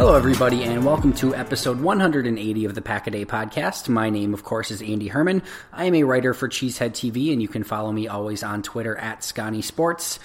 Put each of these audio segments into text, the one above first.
Hello, everybody, and welcome to episode 180 of the Pack a Day podcast. My name, of course, is Andy Herman. I am a writer for Cheesehead TV, and you can follow me always on Twitter at Scotty Sports.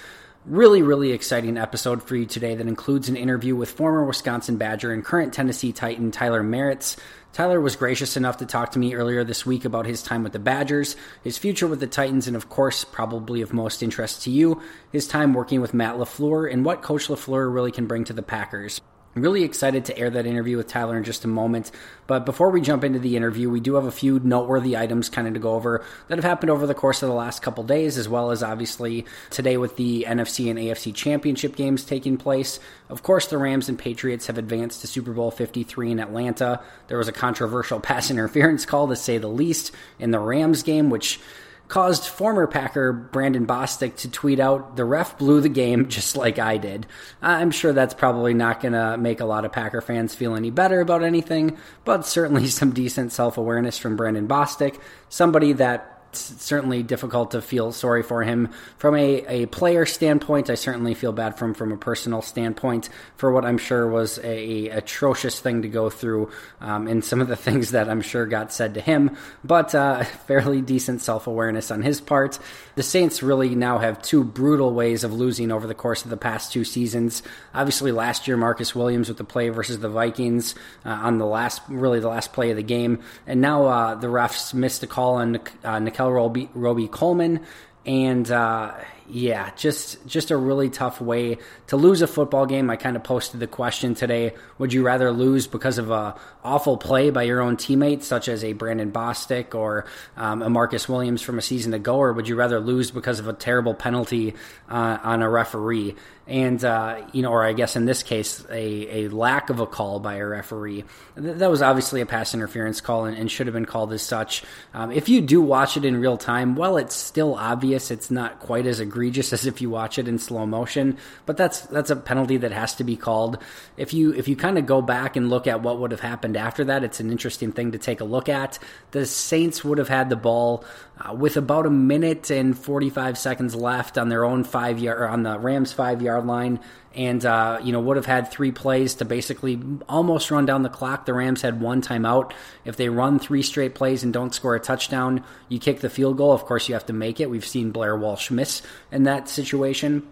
Really, really exciting episode for you today that includes an interview with former Wisconsin Badger and current Tennessee Titan Tyler Marz. Tyler was gracious enough to talk to me earlier this week about his time with the Badgers, his future with the Titans, and of course, probably of most interest to you, his time working with Matt LaFleur and what Coach LaFleur really can bring to the Packers. Really excited to air that interview with Tyler in just a moment. But before we jump into the interview, we do have a few noteworthy items kind of to go over that have happened over the course of the last couple days, as well as obviously today with the NFC and AFC championship games taking place. Of course, the Rams and Patriots have advanced to Super Bowl 53 in Atlanta. There was a controversial pass interference call, to say the least, in the Rams game, which caused former Packer Brandon Bostick to tweet out, The ref blew the game just like I did. I'm sure that's probably not going to make a lot of Packer fans feel any better about anything, but certainly some decent self awareness from Brandon Bostick, somebody that certainly difficult to feel sorry for him from a, a player standpoint. I certainly feel bad from from a personal standpoint for what I'm sure was a, a atrocious thing to go through, um, and some of the things that I'm sure got said to him. But uh, fairly decent self awareness on his part. The Saints really now have two brutal ways of losing over the course of the past two seasons. Obviously, last year Marcus Williams with the play versus the Vikings uh, on the last, really the last play of the game, and now uh, the refs missed a call on uh, Nickell Robey, Robey Coleman, and uh, yeah, just just a really tough way to lose a football game. I kind of posted the question today: Would you rather lose because of a awful play by your own teammates, such as a Brandon Bostick or um, a Marcus Williams from a season ago, or would you rather lose because of a terrible penalty uh, on a referee? And uh, you know, or I guess in this case, a, a lack of a call by a referee. That was obviously a pass interference call and, and should have been called as such. Um, if you do watch it in real time, well, it's still obvious. It's not quite as egregious as if you watch it in slow motion, but that's that's a penalty that has to be called. If you if you kind of go back and look at what would have happened after that, it's an interesting thing to take a look at. The Saints would have had the ball uh, with about a minute and 45 seconds left on their own five yard, on the Rams five yard line and uh, you know would have had three plays to basically almost run down the clock. The Rams had one timeout. If they run three straight plays and don't score a touchdown, you kick the field goal. Of course, you have to make it. We've seen Blair Walsh miss in that situation.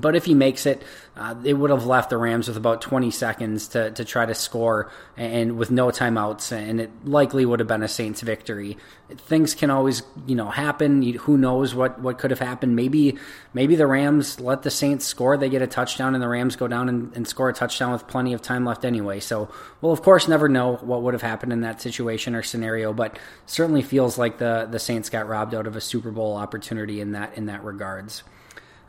But if he makes it, uh, it would have left the Rams with about 20 seconds to, to try to score and with no timeouts, and it likely would have been a Saints victory. Things can always, you know, happen. who knows what, what could have happened? Maybe maybe the Rams let the Saints score, they get a touchdown, and the Rams go down and, and score a touchdown with plenty of time left anyway. So we'll of course never know what would have happened in that situation or scenario, but certainly feels like the the Saints got robbed out of a Super Bowl opportunity in that in that regards.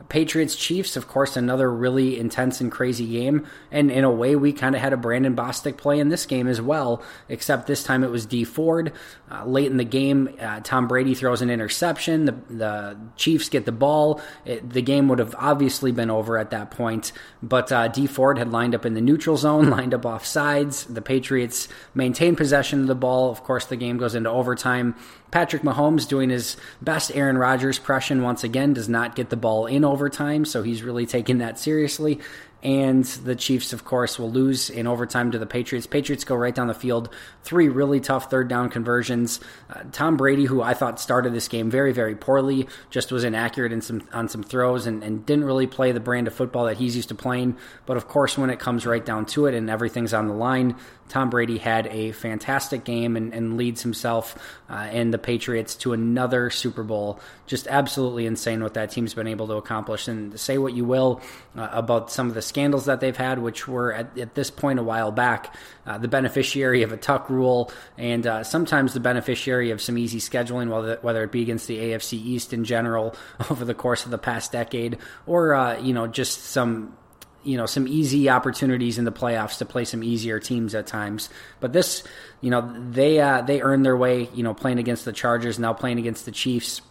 Patriots Chiefs, of course, another really intense and crazy game. And in a way, we kind of had a Brandon Bostick play in this game as well, except this time it was Dee Ford. Uh, late in the game, uh, Tom Brady throws an interception. The, the Chiefs get the ball. It, the game would have obviously been over at that point, but uh, Dee Ford had lined up in the neutral zone, lined up off sides. The Patriots maintain possession of the ball. Of course, the game goes into overtime. Patrick Mahomes doing his best Aaron Rodgers impression once again does not get the ball in overtime, so he's really taking that seriously and the Chiefs, of course, will lose in overtime to the Patriots. Patriots go right down the field. Three really tough third down conversions. Uh, Tom Brady, who I thought started this game very, very poorly, just was inaccurate in some on some throws and, and didn't really play the brand of football that he's used to playing. But of course, when it comes right down to it and everything's on the line, Tom Brady had a fantastic game and, and leads himself uh, and the Patriots to another Super Bowl. Just absolutely insane what that team's been able to accomplish. And say what you will uh, about some of the scandals that they've had, which were at, at this point a while back, uh, the beneficiary of a tuck rule and uh, sometimes the beneficiary of some easy scheduling, whether, whether it be against the AFC East in general over the course of the past decade or, uh, you know, just some you know some easy opportunities in the playoffs to play some easier teams at times. But this, you know, they uh, they earned their way. You know, playing against the Chargers, now playing against the Chiefs.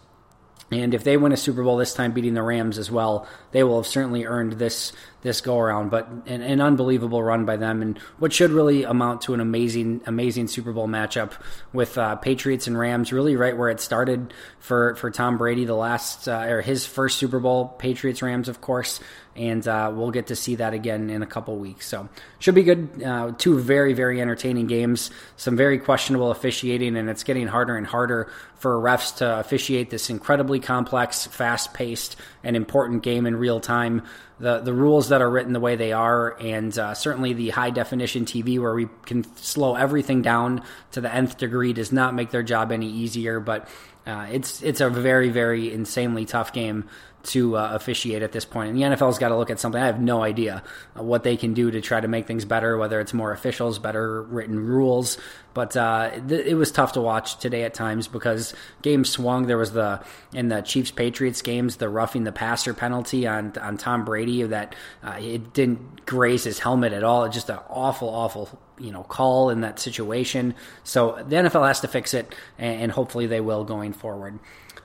And if they win a Super Bowl this time, beating the Rams as well, they will have certainly earned this this go around. But an, an, unbelievable run by them, and what should really amount to an amazing amazing Super Bowl matchup with uh, Patriots and Rams, really right where it started for for Tom Brady, the last uh, or his first Super Bowl, Patriots Rams, of course and uh, we'll get to see that again in a couple weeks. So should be good. Uh, two very very entertaining games. Some very questionable officiating, and it's getting harder and harder for refs to officiate this incredibly complex, fast paced, and important game in real time. The the rules that are written the way they are, and uh, certainly the high definition TV where we can slow everything down to the nth degree does not make their job any easier. But uh, it's it's a very very insanely tough game to uh, officiate at this point. And the NFL's got to look at something. I have no idea uh, what they can do to try to make things better, whether it's more officials, better written rules. But uh, th- it was tough to watch today at times because games swung. There was the in the Chiefs Patriots games the roughing the passer penalty on on Tom Brady that uh, it didn't graze his helmet at all. It's just an awful, awful you know call in that situation. So the NFL has to fix it, and hopefully they will going forward.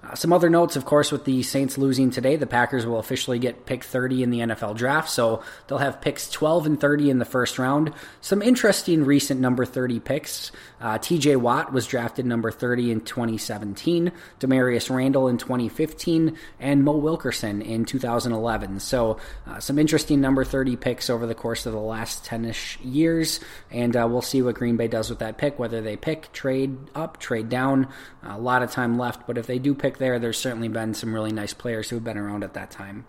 Uh, some other notes, of course, with the Saints losing today, the Packers will officially get pick 30 in the NFL draft. So they'll have picks 12 and 30 in the first round. Some interesting recent number 30 picks. Uh, TJ Watt was drafted number 30 in 2017, Damarious Randall in 2015, and Mo Wilkerson in 2011. So uh, some interesting number 30 picks over the course of the last 10 ish years. And uh, we'll see what Green Bay does with that pick, whether they pick, trade up, trade down. a lot of time left, but if they do pick pick there. There's certainly been some really nice players who have been around at that time.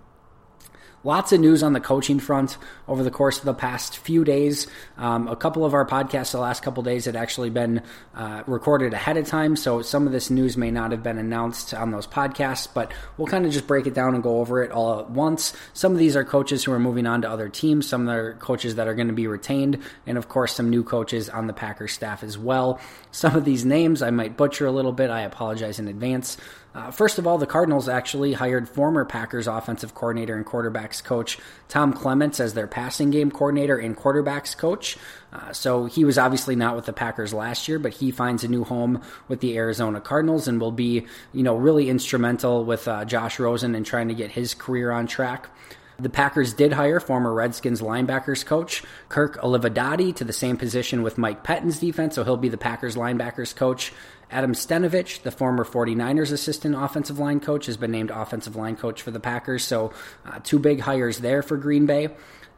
Lots of news on the coaching front over the course of the past few days. Um, a couple of our podcasts the last couple days had actually been uh, recorded ahead of time, so some of this news may not have been announced on those podcasts, but we'll kind of just break it down and go over it all at once. Some of these are coaches who are moving on to other teams, some are coaches that are going to be retained, and of course, some new coaches on the Packers staff as well. Some of these names I might butcher a little bit, I apologize in advance. Uh, first of all, the Cardinals actually hired former Packers offensive coordinator and quarterbacks coach Tom Clements as their passing game coordinator and quarterbacks coach. Uh, so he was obviously not with the Packers last year, but he finds a new home with the Arizona Cardinals and will be, you know, really instrumental with uh, Josh Rosen and trying to get his career on track. The Packers did hire former Redskins linebackers coach Kirk Olivadotti to the same position with Mike Pettine's defense, so he'll be the Packers linebackers coach. Adam Stenavich, the former 49ers assistant offensive line coach, has been named offensive line coach for the Packers. So, uh, two big hires there for Green Bay.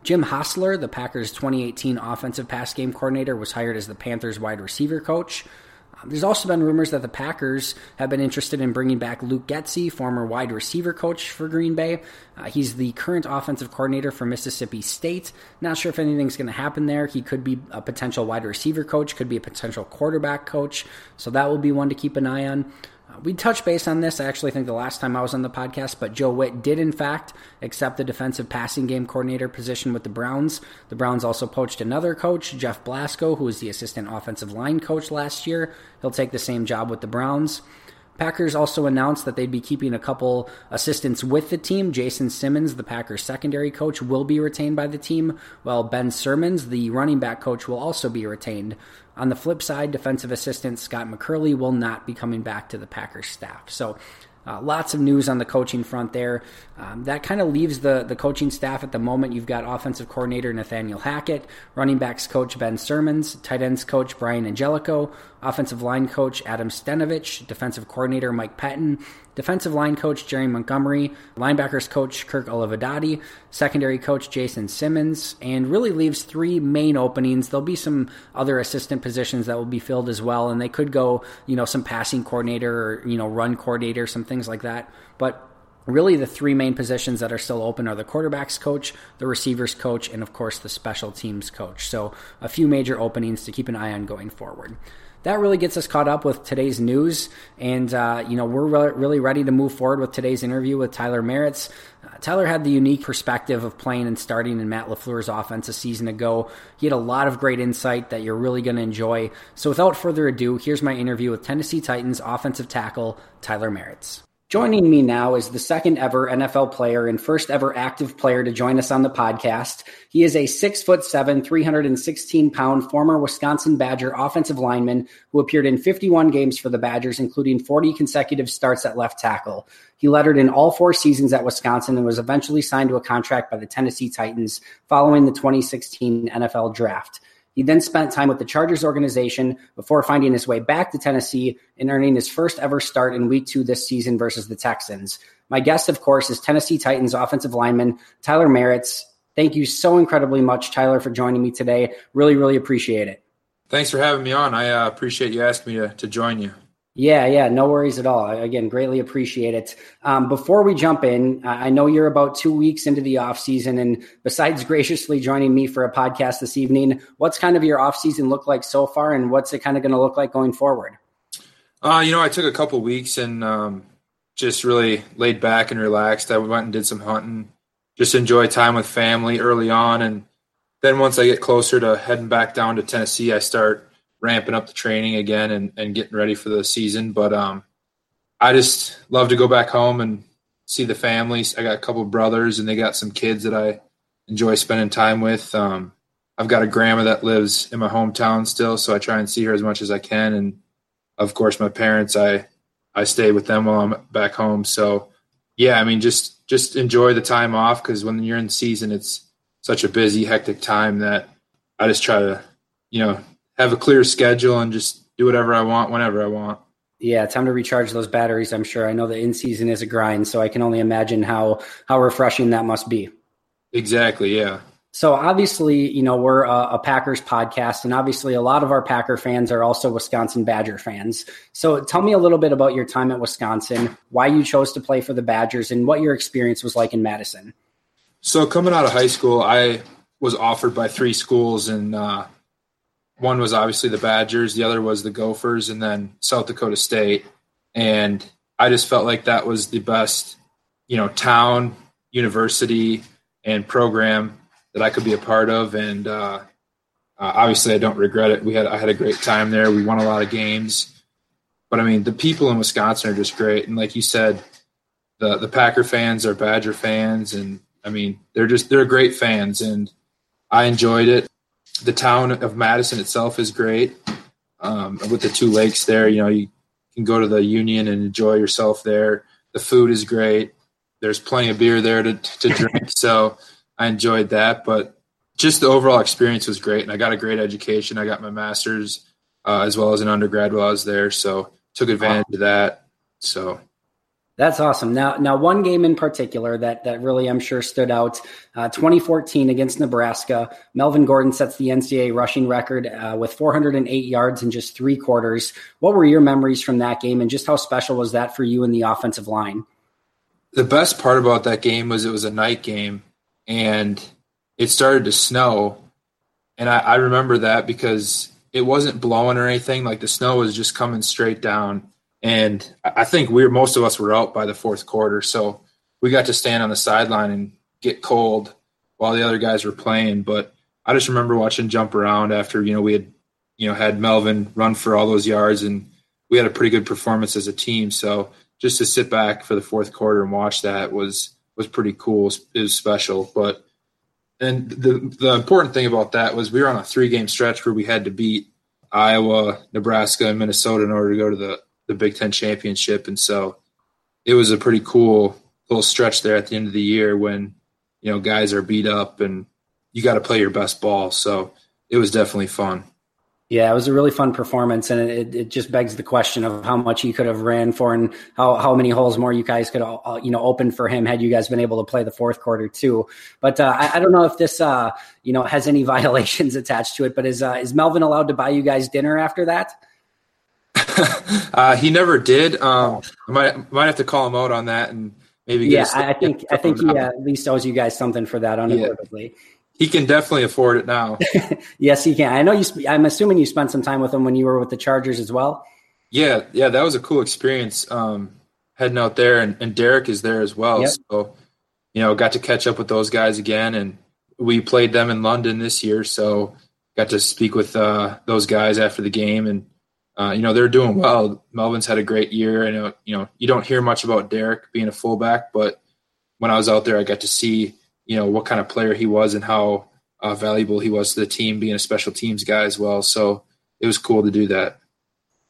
Jim Hostler, the Packers' 2018 offensive pass game coordinator, was hired as the Panthers wide receiver coach. There's also been rumors that the Packers have been interested in bringing back Luke Getsy, former wide receiver coach for Green Bay. Uh, he's the current offensive coordinator for Mississippi State. Not sure if anything's going to happen there. He could be a potential wide receiver coach, could be a potential quarterback coach. So that will be one to keep an eye on we touched base on this, I actually think the last time I was on the podcast, but Joe Whitt did, in fact, accept the defensive passing game coordinator position with the Browns. The Browns also poached another coach, Jeff Blasko, who was the assistant offensive line coach last year. He'll take the same job with the Browns. Packers also announced that they'd be keeping a couple assistants with the team. Jason Simmons, the Packers secondary coach, will be retained by the team, while Ben Sirmans, the running back coach, will also be retained. On the flip side, defensive assistant Scott McCurley will not be coming back to the Packers staff. So uh, lots of news on the coaching front there. Um, that kind of leaves the, the coaching staff at the moment. You've got offensive coordinator Nathaniel Hackett, running backs coach Ben Sirmans, tight ends coach Brian Angelichio, offensive line coach Adam Stenavich, defensive coordinator Mike Pettine, defensive line coach Jerry Montgomery, linebackers coach Kirk Olivadotti, secondary coach Jason Simmons, and really leaves three main openings. There'll be some other assistant positions that will be filled as well, and they could go, you know, some passing coordinator or, you know, run coordinator, some things like that. But really the three main positions that are still open are the quarterbacks coach, the receivers coach, and of course the special teams coach. So a few major openings to keep an eye on going forward that really gets us caught up with today's news. And, uh, you know, we're re- really ready to move forward with today's interview with Tyler Maritz. Uh, Tyler had the unique perspective of playing and starting in Matt LaFleur's offense a season ago. He had a lot of great insight that you're really going to enjoy. So without further ado, here's my interview with Tennessee Titans offensive tackle Tyler Maritz. Joining me now is the second ever NFL player and first ever active player to join us on the podcast. He is a six foot seven, 316 pound former Wisconsin Badger offensive lineman who appeared in 51 games for the Badgers, including 40 consecutive starts at left tackle. He lettered in all four seasons at Wisconsin and was eventually signed to a contract by the Tennessee Titans following the 2016 NFL draft. He then spent time with the Chargers organization before finding his way back to Tennessee and earning his first ever start in week two this season versus the Texans. My guest, of course, is Tennessee Titans offensive lineman Tyler Maritz. Thank you so incredibly much, Tyler, for joining me today. Really, really appreciate it. Thanks for having me on. I uh, appreciate you asking me to, to join you. Yeah, yeah, no worries at all. Again, greatly appreciate it. Um, before we jump in, I know you're about two weeks into the off season, and besides graciously joining me for a podcast this evening, what's kind of your off season look like so far, and what's it kind of going to look like going forward? Uh, you know, I took a couple weeks and um, just really laid back and relaxed. I went and did some hunting, just enjoy time with family early on, and then once I get closer to heading back down to Tennessee, I start ramping up the training again and, and getting ready for the season. But um, I just love to go back home and see the families. I got a couple brothers and they got some kids that I enjoy spending time with. Um, I've got a grandma that lives in my hometown still, so I try and see her as much as I can. And of course, my parents, I I stay with them while I'm back home. So yeah, I mean, just just enjoy the time off because when you're in season, it's such a busy, hectic time that I just try to, you know, have a clear schedule and just do whatever I want whenever I want. Yeah, time to recharge those batteries. I'm sure. I know the in season is a grind, so I can only imagine how how refreshing that must be. Exactly. Yeah. So obviously, you know, we're a, a, Packers podcast, and obviously, a lot of our Packer fans are also Wisconsin Badger fans. So, tell me a little bit about your time at Wisconsin, why you chose to play for the Badgers, and what your experience was like in Madison. So, coming out of high school, I was offered by three schools, and uh, one was obviously the Badgers, the other was the Gophers, and then South Dakota State. And I just felt like that was the best, you know, town, university, and program that I could be a part of. And uh, uh, obviously, I don't regret it. We had I had a great time there. We won a lot of games, but I mean, the people in Wisconsin are just great. And like you said, the the Packer fans are Badger fans, and I mean, they're just they're great fans, and I enjoyed it the town of Madison itself is great. Um, with the two lakes there, you know, you can go to the Union and enjoy yourself there. The food is great. There's plenty of beer there to, to drink. so I enjoyed that. But just the overall experience was great. And I got a great education. I got my master's uh, as well as an undergrad while I was there. So took advantage wow. of that. So that's awesome. Now, now one game in particular that that really I'm sure stood out. Uh, 2014 against Nebraska, Melvin Gordon sets the NCAA rushing record uh, with 408 yards in just three quarters. What were your memories from that game, and just how special was that for you in the offensive line? The best part about that game was it was a night game, and it started to snow, and I, I remember that because it wasn't blowing or anything. Like the snow was just coming straight down and I think we are most of us were out by the fourth quarter. So we got to stand on the sideline and get cold while the other guys were playing. But I just remember watching jump around after, you know, we had, you know, had Melvin run for all those yards and we had a pretty good performance as a team. So just to sit back for the fourth quarter and watch that was, was pretty cool. It was special. But, and the, the important thing about that was we were on a three game stretch where we had to beat Iowa, Nebraska, and Minnesota in order to go to the the Big Ten championship, and so it was a pretty cool little stretch there at the end of the year when you know guys are beat up and you got to play your best ball. So it was definitely fun. Yeah, it was a really fun performance, and it, it just begs the question of how much he could have ran for, and how, how many holes more you guys could uh, you know open for him had you guys been able to play the fourth quarter too. But uh, I, I, don't know if this uh, you know has any violations attached to it. But is uh, is Melvin allowed to buy you guys dinner after that? uh, he never did. Um, I might might have to call him out on that and maybe. yeah, I think I think he at least owes you guys something for that unequivocally. Yeah. He can definitely afford it now. yes, he can. I know you. Sp- I'm assuming you spent some time with him when you were with the Chargers as well. Yeah, yeah, that was a cool experience. Um, heading out there, and, and Derek is there as well. Yep. So, you know, got to catch up with those guys again, and we played them in London this year. So, got to speak with uh, those guys after the game, and uh, you know they're doing well. Melvin's had a great year. I know you know you don't hear much about Derek being a fullback, but when I was out there, I got to see you know what kind of player he was and how uh, valuable he was to the team, being a special teams guy as well. So it was cool to do that.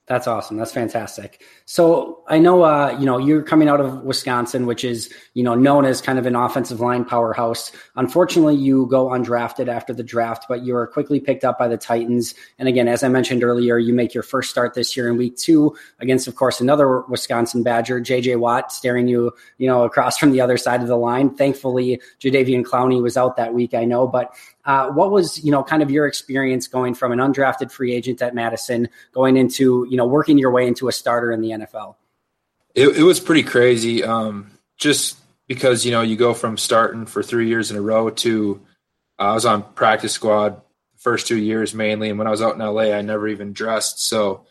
That's awesome. That's fantastic. So I know, uh, you know, you're coming out of Wisconsin, which is, you know, known as kind of an offensive line powerhouse. Unfortunately, you go undrafted after the draft, but you are quickly picked up by the Titans. And again, as I mentioned earlier, you make your first start this year in week two against, of course, another Wisconsin Badger, JJ Watt, staring you, you know, across from the other side of the line. Thankfully, Jadeveon Clowney was out that week, I know, but uh, what was you know kind of your experience going from an undrafted free agent at Madison going into you know working your way into a starter in the NFL? It, it was pretty crazy. Um, just because you know you go from starting for three years in a row to uh, I was on practice squad first two years mainly, and when I was out in LA, I never even dressed. So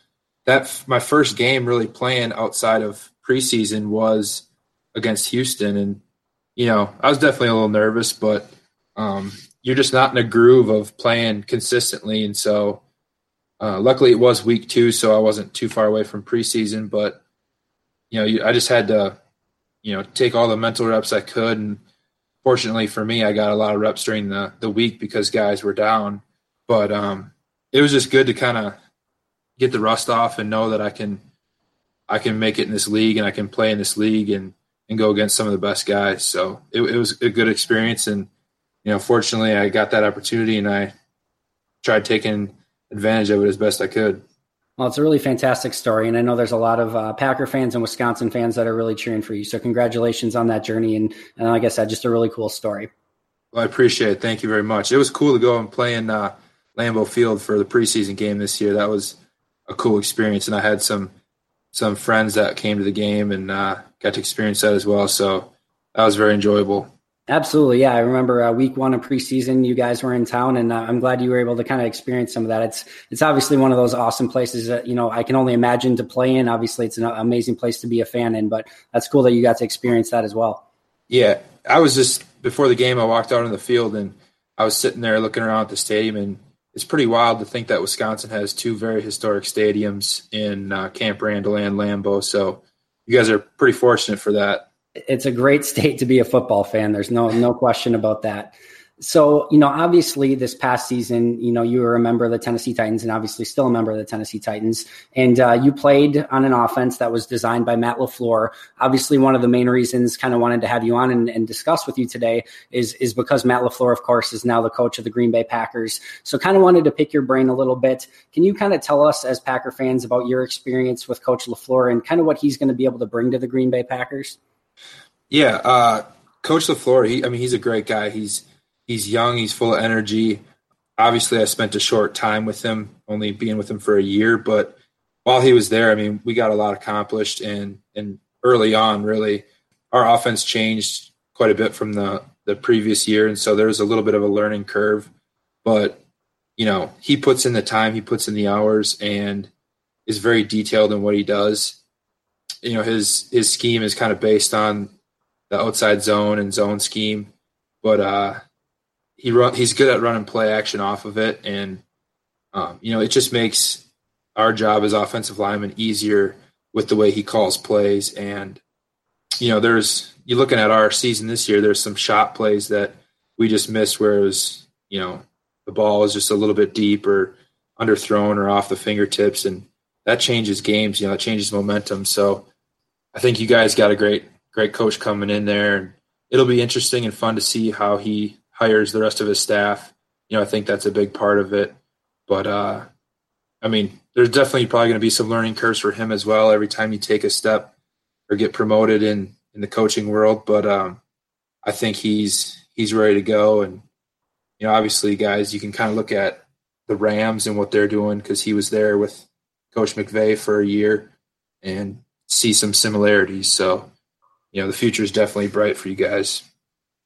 that my first game really playing outside of preseason was against Houston, and you know I was definitely a little nervous, but um, you're just not in a groove of playing consistently. And so, uh, luckily, it was week two, so I wasn't too far away from preseason. But you know, you, I just had to, you know, take all the mental reps I could. And fortunately for me, I got a lot of reps during the the week because guys were down. But um, it was just good to kind of get the rust off and know that I can I can make it in this league and I can play in this league and and go against some of the best guys. So it, it was a good experience and you know, fortunately, I got that opportunity and I tried taking advantage of it as best I could. Well, it's a really fantastic story, and I know there's a lot of uh, Packer fans and Wisconsin fans that are really cheering for you. So, congratulations on that journey, and, and like I said, just a really cool story. Well, I appreciate it. Thank you very much. It was cool to go and play in uh, Lambeau Field for the preseason game this year. That was a cool experience, and I had some some friends that came to the game and uh, got to experience that as well. So that was very enjoyable. Absolutely, yeah. I remember uh, week one of preseason, you guys were in town, and uh, I'm glad you were able to kind of experience some of that. It's it's obviously one of those awesome places that you know I can only imagine to play in. Obviously, it's an amazing place to be a fan in, but that's cool that you got to experience that as well. Yeah, I was just before the game. I walked out on the field and I was sitting there looking around at the stadium, and it's pretty wild to think that Wisconsin has two very historic stadiums in uh, Camp Randall and Lambeau. So you guys are pretty fortunate for that it's a great state to be a football fan. There's no no question about that. So, you know, obviously this past season, you know, you were a member of the Tennessee Titans and obviously still a member of the Tennessee Titans. And uh, you played on an offense that was designed by Matt LaFleur. Obviously, one of the main reasons kind of wanted to have you on and, and discuss with you today is, is because Matt LaFleur, of course, is now the coach of the Green Bay Packers. So kind of wanted to pick your brain a little bit. Can you kind of tell us as Packer fans about your experience with Coach LaFleur and kind of what he's going to be able to bring to the Green Bay Packers? Yeah, uh, Coach LaFleur, he, I mean, he's a great guy. He's he's young, he's full of energy. Obviously, I spent a short time with him, only being with him for a year, but while he was there, I mean, we got a lot accomplished and and early on, really, our offense changed quite a bit from the the previous year, and so there's a little bit of a learning curve. But you know, he puts in the time, he puts in the hours, and is very detailed in what he does. You know, his his scheme is kind of based on the outside zone and zone scheme, but uh, he run he's good at running play action off of it, and um, you know it just makes our job as offensive linemen easier with the way he calls plays. And you know, there's you're looking at our season this year. There's some shot plays that we just missed, where it was you know the ball is just a little bit deep or underthrown or off the fingertips, and that changes games. You know, it changes momentum. So I think you guys got a great great coach coming in there, and it'll be interesting and fun to see how he hires the rest of his staff. You know, I think that's a big part of it. But uh, I mean, there's definitely probably going to be some learning curves for him as well. Every time you take a step or get promoted in in the coaching world, but um, I think he's he's ready to go. And you know, obviously, guys, you can kind of look at the Rams and what they're doing because he was there with Coach McVay for a year and see some similarities. So, you know, the future is definitely bright for you guys.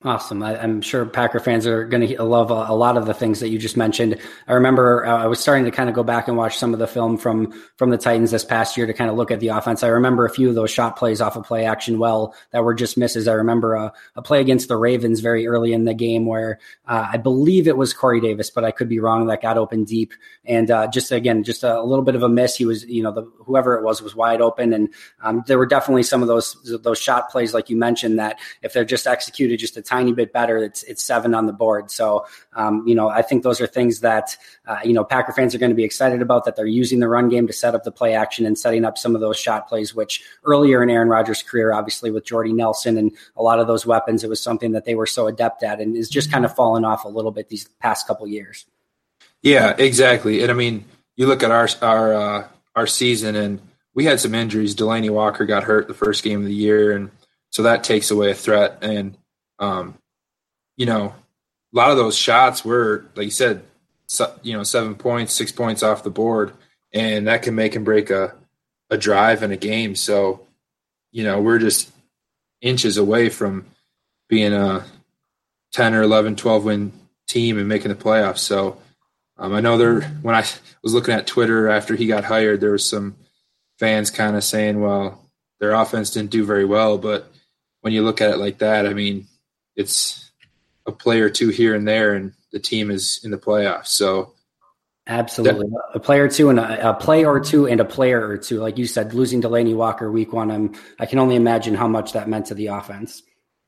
Awesome. I, am sure Packer fans are going to love a, a, lot of the things that you just mentioned. I remember uh, I was starting to kind of go back and watch some of the film from from the Titans this past year to kind of look at the offense. I remember a few of those shot plays off of play action well that were just misses. I remember a, a play against the Ravens very early in the game where uh, I believe it was Corey Davis, but I could be wrong. That got open deep and uh, just again just a, a, little bit of a miss. He was you know the, whoever it was was wide open, and um, there were definitely some of those those shot plays like you mentioned that if they're just executed just a tiny bit better, it's it's seven on the board. So um, you know, I think those are things that uh, you know Packer fans are going to be excited about that they're using the run game to set up the play action and setting up some of those shot plays. Which earlier in Aaron Rodgers' career, obviously with Jordy Nelson and a lot of those weapons, it was something that they were so adept at, and is just kind of fallen off a little bit these past couple years. Yeah, exactly. And I mean, you look at our our uh, our season and we had some injuries. Delanie Walker got hurt the first game of the year, and so that takes away a threat. And um, you know, a lot of those shots were, like you said, you know, seven points, six points off the board, and that can make and break a a drive in a game. So, you know, we're just inches away from being a 10 or 11, 12 win team and making the playoffs. So, um, I know there, when I was looking at Twitter after he got hired, there was some fans kind of saying, well, their offense didn't do very well. But when you look at it like that, I mean, it's a play or two here and there, and the team is in the playoffs. So, absolutely, a player or two and a, a, play or two and a player or two, like you said, losing Delanie Walker week one, I'm I can only imagine how much that meant to the offense.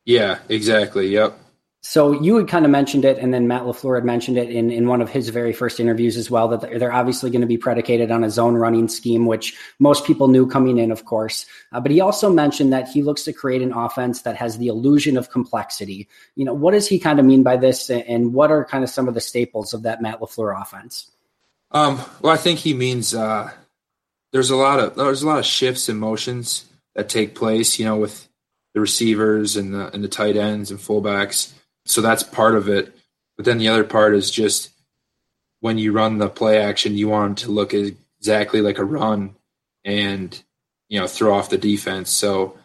Yeah, exactly. Yep. So you had kind of mentioned it, and then Matt LaFleur had mentioned it in, in one of his very first interviews as well, that they're obviously going to be predicated on a zone running scheme, which most people knew coming in, of course. Uh, but he also mentioned that he looks to create an offense that has the illusion of complexity. You know, what does he kind of mean by this, and what are kind of some of the staples of that Matt LaFleur offense? Um, well, I think he means uh, there's a lot of there's a lot of shifts and motions that take place, you know, with the receivers and the and the tight ends and fullbacks so that's part of it. But then the other part is just when you run the play action, you want them to look exactly like a run and you know throw off the defense. So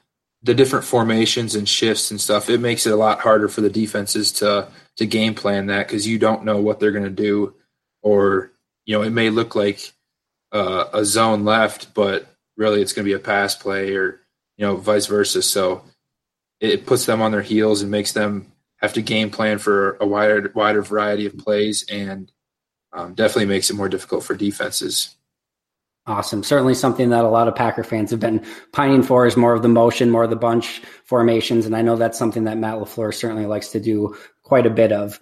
the different formations and shifts and stuff, it makes it a lot harder for the defenses to to game plan that because you don't know what they're going to do, or you know it may look like uh, a zone left, but really it's going to be a pass play or you know vice versa. So it puts them on their heels and makes them have to game plan for a wider wider variety of plays and um, definitely makes it more difficult for defenses. Awesome. Certainly something that a lot of Packer fans have been pining for is more of the motion, more of the bunch formations. And I know that's something that Matt LaFleur certainly likes to do quite a bit of.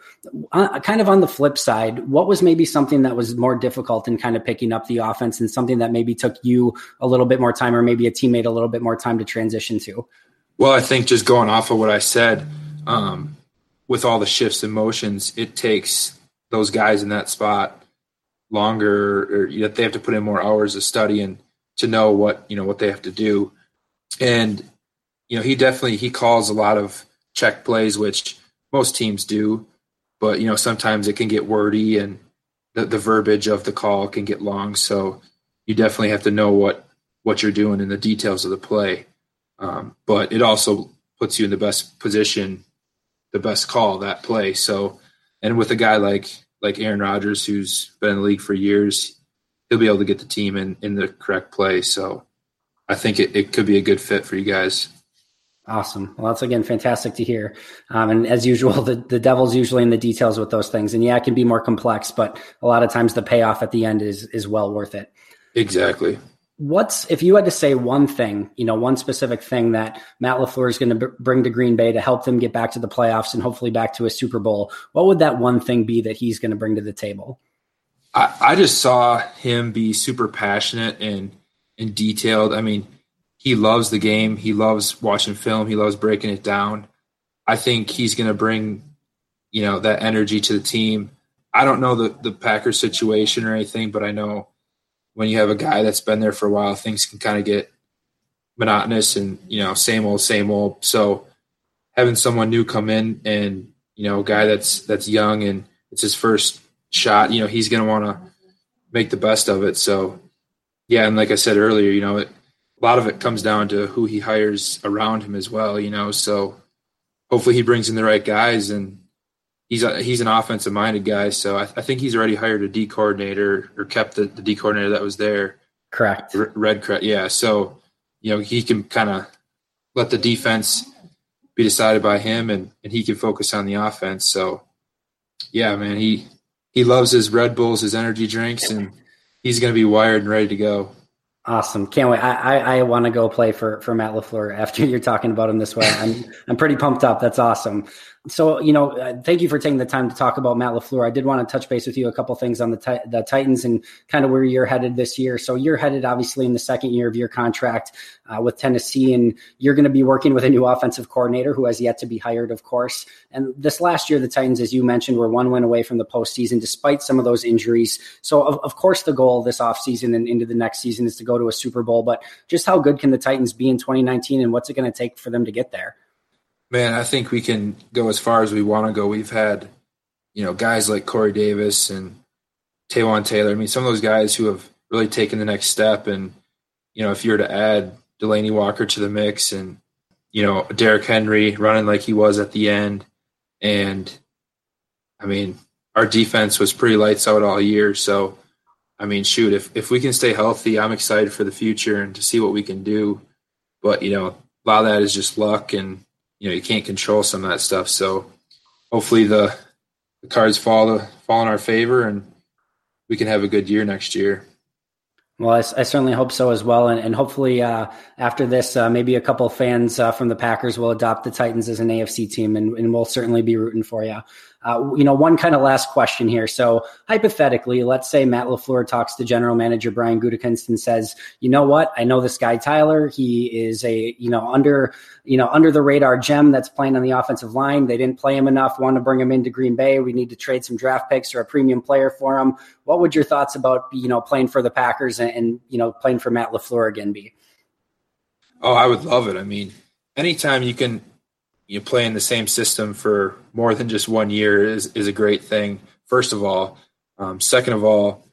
Uh, kind of on the flip side, what was maybe something that was more difficult in kind of picking up the offense and something that maybe took you a little bit more time or maybe a teammate a little bit more time to transition to? Well, I think just going off of what I said, um, with all the shifts and motions, it takes those guys in that spot longer, or they have to put in more hours of study and to know what you know what they have to do. And you know, he definitely he calls a lot of check plays, which most teams do, but you know sometimes it can get wordy and the, the verbiage of the call can get long. So you definitely have to know what what you're doing in the details of the play. Um, but it also puts you in the best position, the best call that play. So, and with a guy like like Aaron Rodgers, who's been in the league for years, he'll be able to get the team in in the correct play. So, I think it, it could be a good fit for you guys. Awesome. Well, that's again fantastic to hear. Um, and as usual, the, the devil's usually in the details with those things. And yeah, it can be more complex, but a lot of times the payoff at the end is is well worth it. Exactly. What's if you had to say one thing, you know, one specific thing that Matt LaFleur is going to b- bring to Green Bay to help them get back to the playoffs and hopefully back to a Super Bowl? What would that one thing be that he's going to bring to the table? I, I just saw him be super passionate and and detailed. I mean, he loves the game. He loves watching film. He loves breaking it down. I think he's going to bring, you know, that energy to the team. I don't know the the Packers situation or anything, but I know when you have a guy that's been there for a while, things can kind of get monotonous and you know same old, same old. So having someone new come in and you know a guy that's that's young and it's his first shot, you know, he's going to want to make the best of it. So yeah, and like I said earlier, you know, it, a lot of it comes down to who he hires around him as well, you know. So hopefully he brings in the right guys, and he's a, he's an offensive minded guy. So I, I, think he's already hired a D coordinator or kept the, the D coordinator that was there. Correct. Red, correct. yeah. So you know he can kind of let the defense be decided by him, and and he can focus on the offense. So yeah, man, he he loves his Red Bulls, his energy drinks, and he's going to be wired and ready to go. Awesome! Can't wait. I I, I want to go play for for Matt LaFleur after you're talking about him this way. I'm I'm pretty pumped up. That's awesome so you know, uh, thank you for taking the time to talk about Matt Lafleur. I did want to touch base with you a couple things on the t- the Titans and kind of where you're headed this year. So you're headed obviously in the second year of your contract uh, with Tennessee, and you're going to be working with a new offensive coordinator who has yet to be hired, of course. And this last year, the Titans, as you mentioned, were one win away from the postseason despite some of those injuries. So of, of course, the goal this offseason and into the next season is to go to a Super Bowl. But just how good can the Titans be in 2019, and what's it going to take for them to get there? Man, I think we can go as far as we want to go. We've had, you know, guys like Corey Davis and Taywan Taylor. I mean, some of those guys who have really taken the next step. And, you know, if you were to add Delanie Walker to the mix and, you know, Derrick Henry running like he was at the end. And, I mean, our defense was pretty lights out all year. So, I mean, shoot, if, if we can stay healthy, I'm excited for the future and to see what we can do. But, you know, a lot of that is just luck and, you know you can't control some of that stuff. So hopefully the the cards fall fall in our favor and we can have a good year next year. Well, I, I, certainly hope so as well, and, and hopefully uh, after this, uh, maybe a couple fans uh, from the Packers will adopt the Titans as an AFC team, and, and we'll certainly be rooting for you. Uh, you know, one kind of last question here. So hypothetically, let's say Matt LaFleur talks to general manager Brian Gutekunst and says, you know what? I know this guy, Tyler. He is a, you know, under, you know, under the radar gem that's playing on the offensive line. They didn't play him enough. Want to bring him into Green Bay. We need to trade some draft picks or a premium player for him. What would your thoughts about, you know, playing for the Packers and, and you know, playing for Matt LaFleur again be? Oh, I would love it. I mean, anytime you can you play in the same system for more than just one year is is a great thing. First of all, um, second of all,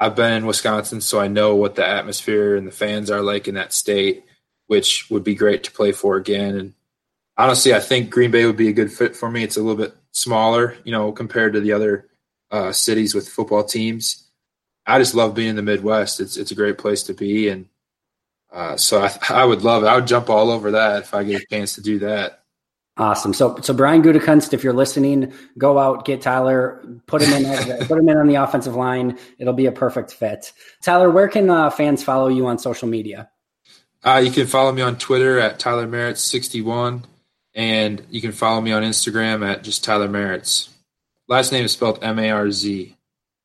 I've been in Wisconsin, so I know what the atmosphere and the fans are like in that state, which would be great to play for again. And honestly, I think Green Bay would be a good fit for me. It's a little bit smaller, you know, compared to the other uh, cities with football teams. I just love being in the Midwest. It's it's a great place to be, and uh, so I, I would love it. I would jump all over that if I get a chance to do that. Awesome. So, so Brian Gutekunst, if you're listening, go out, get Tyler, put him in, put him in on the offensive line. It'll be a perfect fit. Tyler, where can uh, fans follow you on social media? Uh, you can follow me on Twitter at Tyler Merritt 61 And you can follow me on Instagram at just Tyler Marz. Last name is spelled M A R Z.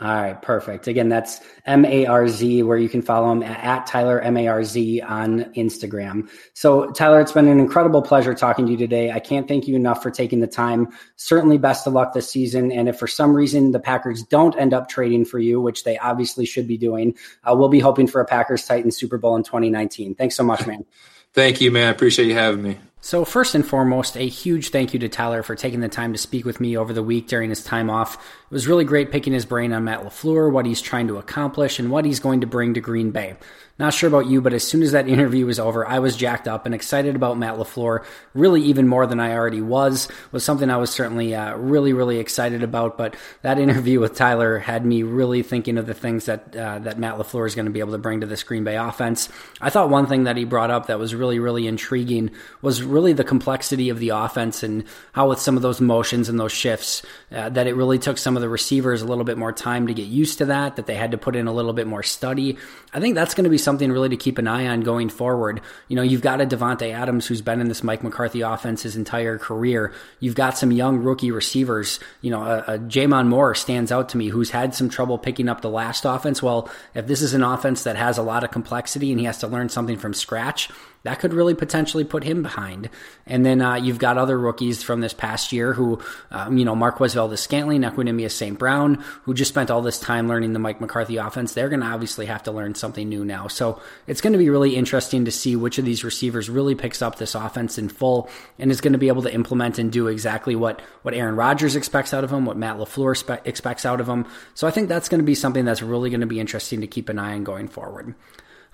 All right, perfect. Again, that's M A R Z, where you can follow him at, at, Tyler M A R Z on Instagram. So, Tyler, it's been an incredible pleasure talking to you today. I can't thank you enough for taking the time. Certainly, best of luck this season. And if for some reason the Packers don't end up trading for you, which they obviously should be doing, uh, we'll be hoping for a Packers Titans Super Bowl in 2019. Thanks so much, man. thank you, man. I appreciate you having me. So, first and foremost, a huge thank you to Tyler for taking the time to speak with me over the week during his time off. It was really great picking his brain on Matt LaFleur, what he's trying to accomplish, and what he's going to bring to Green Bay. Not sure about you, but as soon as that interview was over, I was jacked up and excited about Matt LaFleur, really even more than I already was, was something I was certainly uh, really, really excited about. But that interview with Tyler had me really thinking of the things that, uh, that Matt LaFleur is going to be able to bring to this Green Bay offense. I thought one thing that he brought up that was really, really intriguing was really the complexity of the offense and how with some of those motions and those shifts, uh, that it really took some of the receivers a little bit more time to get used to that, that they had to put in a little bit more study. I think that's going to be something really to keep an eye on going forward. You know, you've got a Davante Adams who's been in this Mike McCarthy offense his entire career. You've got some young rookie receivers. You know, a, a J'Mon Moore stands out to me, who's had some trouble picking up the last offense. Well, if this is an offense that has a lot of complexity and he has to learn something from scratch, that could really potentially put him behind. And then uh, you've got other rookies from this past year who, um, you know, Marquez Valdes-Scantling, Equanimeous St. Brown, who just spent all this time learning the Mike McCarthy offense. They're going to obviously have to learn something new now. So it's going to be really interesting to see which of these receivers really picks up this offense in full and is going to be able to implement and do exactly what, what Aaron Rodgers expects out of him, what Matt LaFleur spe- expects out of him. So I think that's going to be something that's really going to be interesting to keep an eye on going forward.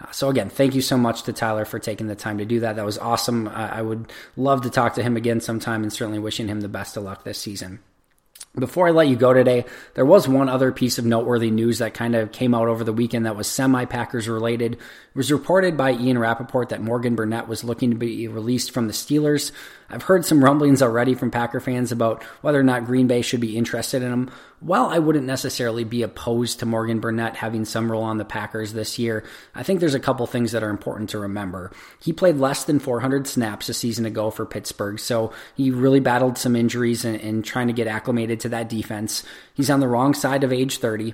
Uh, so again, thank you so much to Tyler for taking the time to do that. That was awesome. I would love to talk to him again sometime and certainly wishing him the best of luck this season. Before I let you go today, there was one other piece of noteworthy news that kind of came out over the weekend that was semi Packers related. It was reported by Ian Rapoport that Morgan Burnett was looking to be released from the Steelers. I've heard some rumblings already from Packer fans about whether or not Green Bay should be interested in him. While I wouldn't necessarily be opposed to Morgan Burnett having some role on the Packers this year, I think there's a couple things that are important to remember. He played less than 400 snaps a season ago for Pittsburgh, so he really battled some injuries and, trying to get acclimated to that defense. He's on the wrong side of age 30.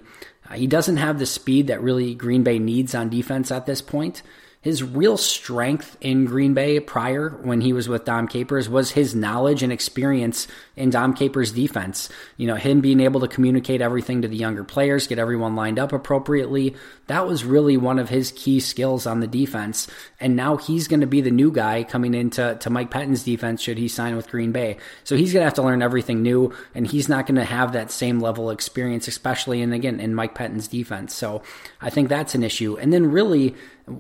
Uh, he doesn't have the speed that really Green Bay needs on defense at this point his real strength in Green Bay prior when he was with Dom Capers was his knowledge and experience in Dom Capers' defense. You know, him being able to communicate everything to the younger players, get everyone lined up appropriately. That was really one of his key skills on the defense. And now he's going to be the new guy coming into to Mike Pettine's defense should he sign with Green Bay. So he's going to have to learn everything new, and he's not going to have that same level of experience, especially in again in Mike Pettine's defense. So I think that's an issue. And then really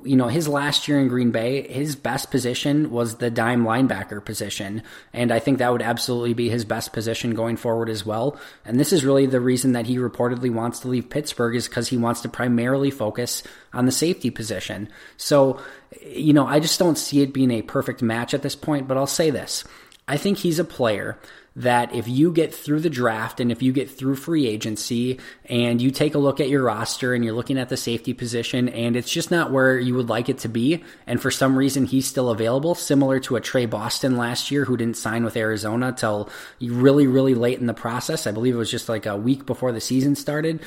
you know, his last year in Green Bay, his best position was the dime linebacker position. And I think that would absolutely be his best position going forward as well. And this is really the reason that he reportedly wants to leave Pittsburgh is because he wants to primarily focus on the safety position. So, you know, I just don't see it being a perfect match at this point, but I'll say this. I think he's a player that if you get through the draft and if you get through free agency and you take a look at your roster and you're looking at the safety position and it's just not where you would like it to be, and for some reason he's still available, similar to a Tre Boston last year who didn't sign with Arizona till really, really late in the process. I believe it was just like a week before the season started.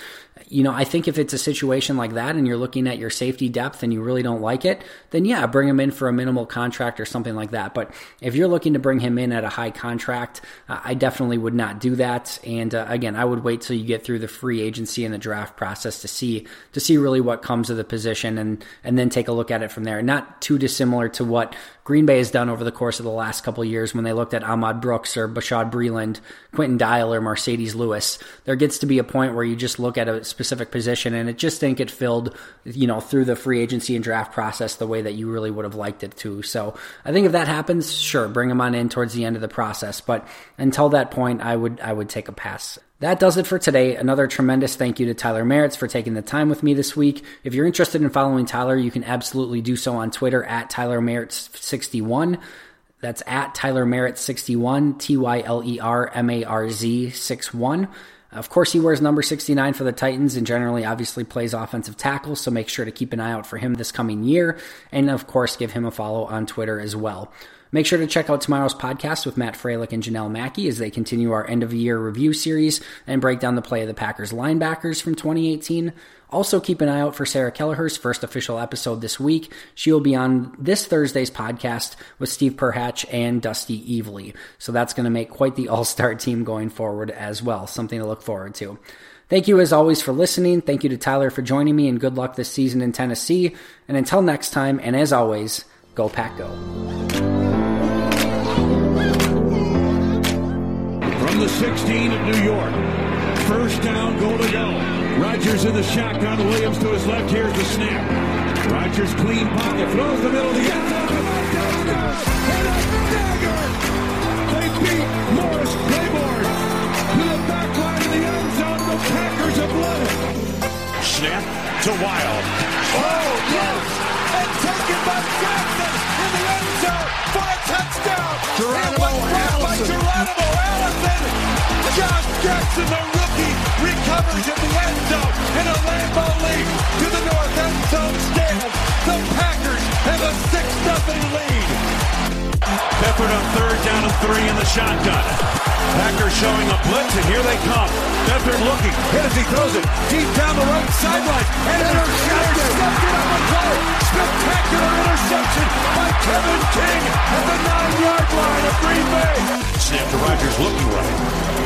You know, I think if it's a situation like that and you're looking at your safety depth and you really don't like it, then yeah, bring him in for a minimal contract or something like that. But if you're looking to bring him in at a high contract, uh, I definitely would not do that. And uh, again, I would wait till you get through the free agency and the draft process to see to see really what comes of the position, and and then take a look at it from there. Not too dissimilar to what Green Bay has done over the course of the last couple years when they looked at Ahmad Brooks or Bashaud Breeland, Quinton Dial or Marcedes Lewis. There gets to be a point where you just look at a specific position and it just didn't get filled, you know, through the free agency and draft process the way that you really would have liked it to. So I think if that happens, sure, bring them on in towards the end of the process. But until that point, I would I would take a pass. That does it for today. Another tremendous thank you to Tyler Marz for taking the time with me this week. If you're interested in following Tyler, you can absolutely do so on Twitter at Tyler Marz61. That's at Tyler Marz61, T Y L E R M A R Z 61. Of course, he wears number 69 for the Titans and generally, obviously, plays offensive tackle, so make sure to keep an eye out for him this coming year. And of course, give him a follow on Twitter as well. Make sure to check out tomorrow's podcast with Matt Froelich and Janelle Mackey as they continue our end of year review series and break down the play of the Packers linebackers from 2018. Also, keep an eye out for Sarah Kelleher's first official episode this week. She will be on this Thursday's podcast with Steve Perhatch and Dusty Evely. So that's going to make quite the all star team going forward as well. Something to look forward to. Thank you as always for listening. Thank you to Tyler for joining me, and good luck this season in Tennessee. And until next time, and as always, go Pack Go. The 16 of New York, first down, goal to go. Rodgers in the shotgun. Williams to his left. Here's the snap. Rodgers clean pocket. Throws the middle the end zone. And a dagger. They beat Morris Claiborne to the back line of the end zone. The Packers have won it. Snap to Wild. Oh, yes. And taken by Jackson in the end zone for a touchdown. Geronimo it was Allison. by Geronimo Allison. Josh Jackson, the rookie, recovers in the end zone in a Lambeau Leap to the north end zone stand. The Packers have a 6-0 lead. Beathard on third down and three in the shotgun. Packers showing a blitz, and here they come. Beathard looking, hit as he throws it deep down the right sideline. And intercepted. Intercepted on the play. Spectacular interception by Kevin King at the nine-yard line of Green Bay. Snap to Rodgers, looking right.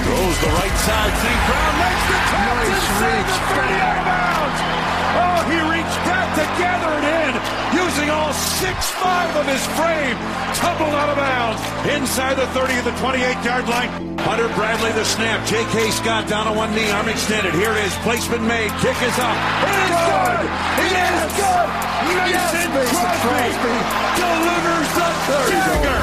Throws the right side. St. Brown makes the catch nice reach, the 30 out of bounds. Oh, he reached back to gather it in using all six-five of his frame. Tumbled out of bounds inside the 30 of the 28-yard line. Hunter Bradley the snap. J.K. Scott down on one knee, arm extended. Here it is. Placement made. Kick is up. It is good. It is good. Mason Crosby delivers the dagger.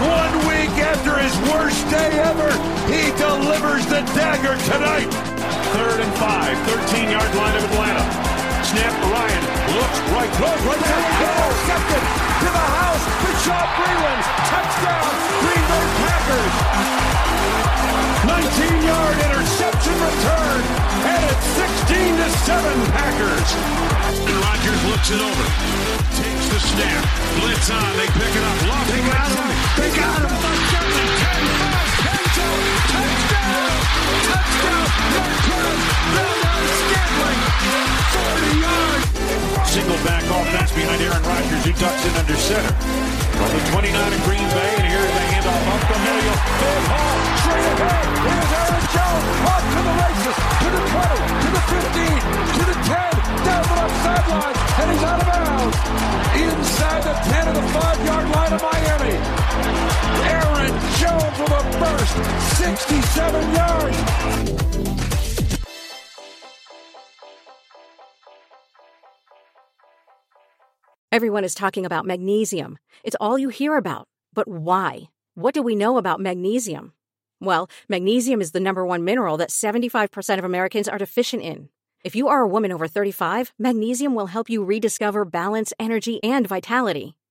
One week after his worst day ever, he delivers the dagger tonight. Third and five, 13-yard line of Atlanta. Snap Ryan looks right, throws right down. Intercepted to the house. Bashaud Breeland. Touchdown. Green Bay Packers. 19-yard interception return. And it's 16 to 7 Packers. And Rodgers looks it over. Takes the snap. Blitz on. They pick it up. Lofting got him. They got him. 10, 5, 10 zone. Touchdown. Touchdown. Mark Curtis. Bell Scantling. 40 yards. Single back offense behind Aaron Rodgers. He ducks in under center. From the 29 of Green Bay, and here's the handoff up the middle. Big Hall, straight ahead. Here's Aaron Jones, off to the races, to the 20, to the 15, to the 10, down the left sideline, and he's out of bounds. Inside the 10 of the 5-yard line of Miami. Aaron Jones with a burst, 67 yards. Everyone is talking about magnesium. It's all you hear about. But why? What do we know about magnesium? Well, magnesium is the number one mineral that 75% of Americans are deficient in. If you are a woman over 35, magnesium will help you rediscover balance, energy, and vitality.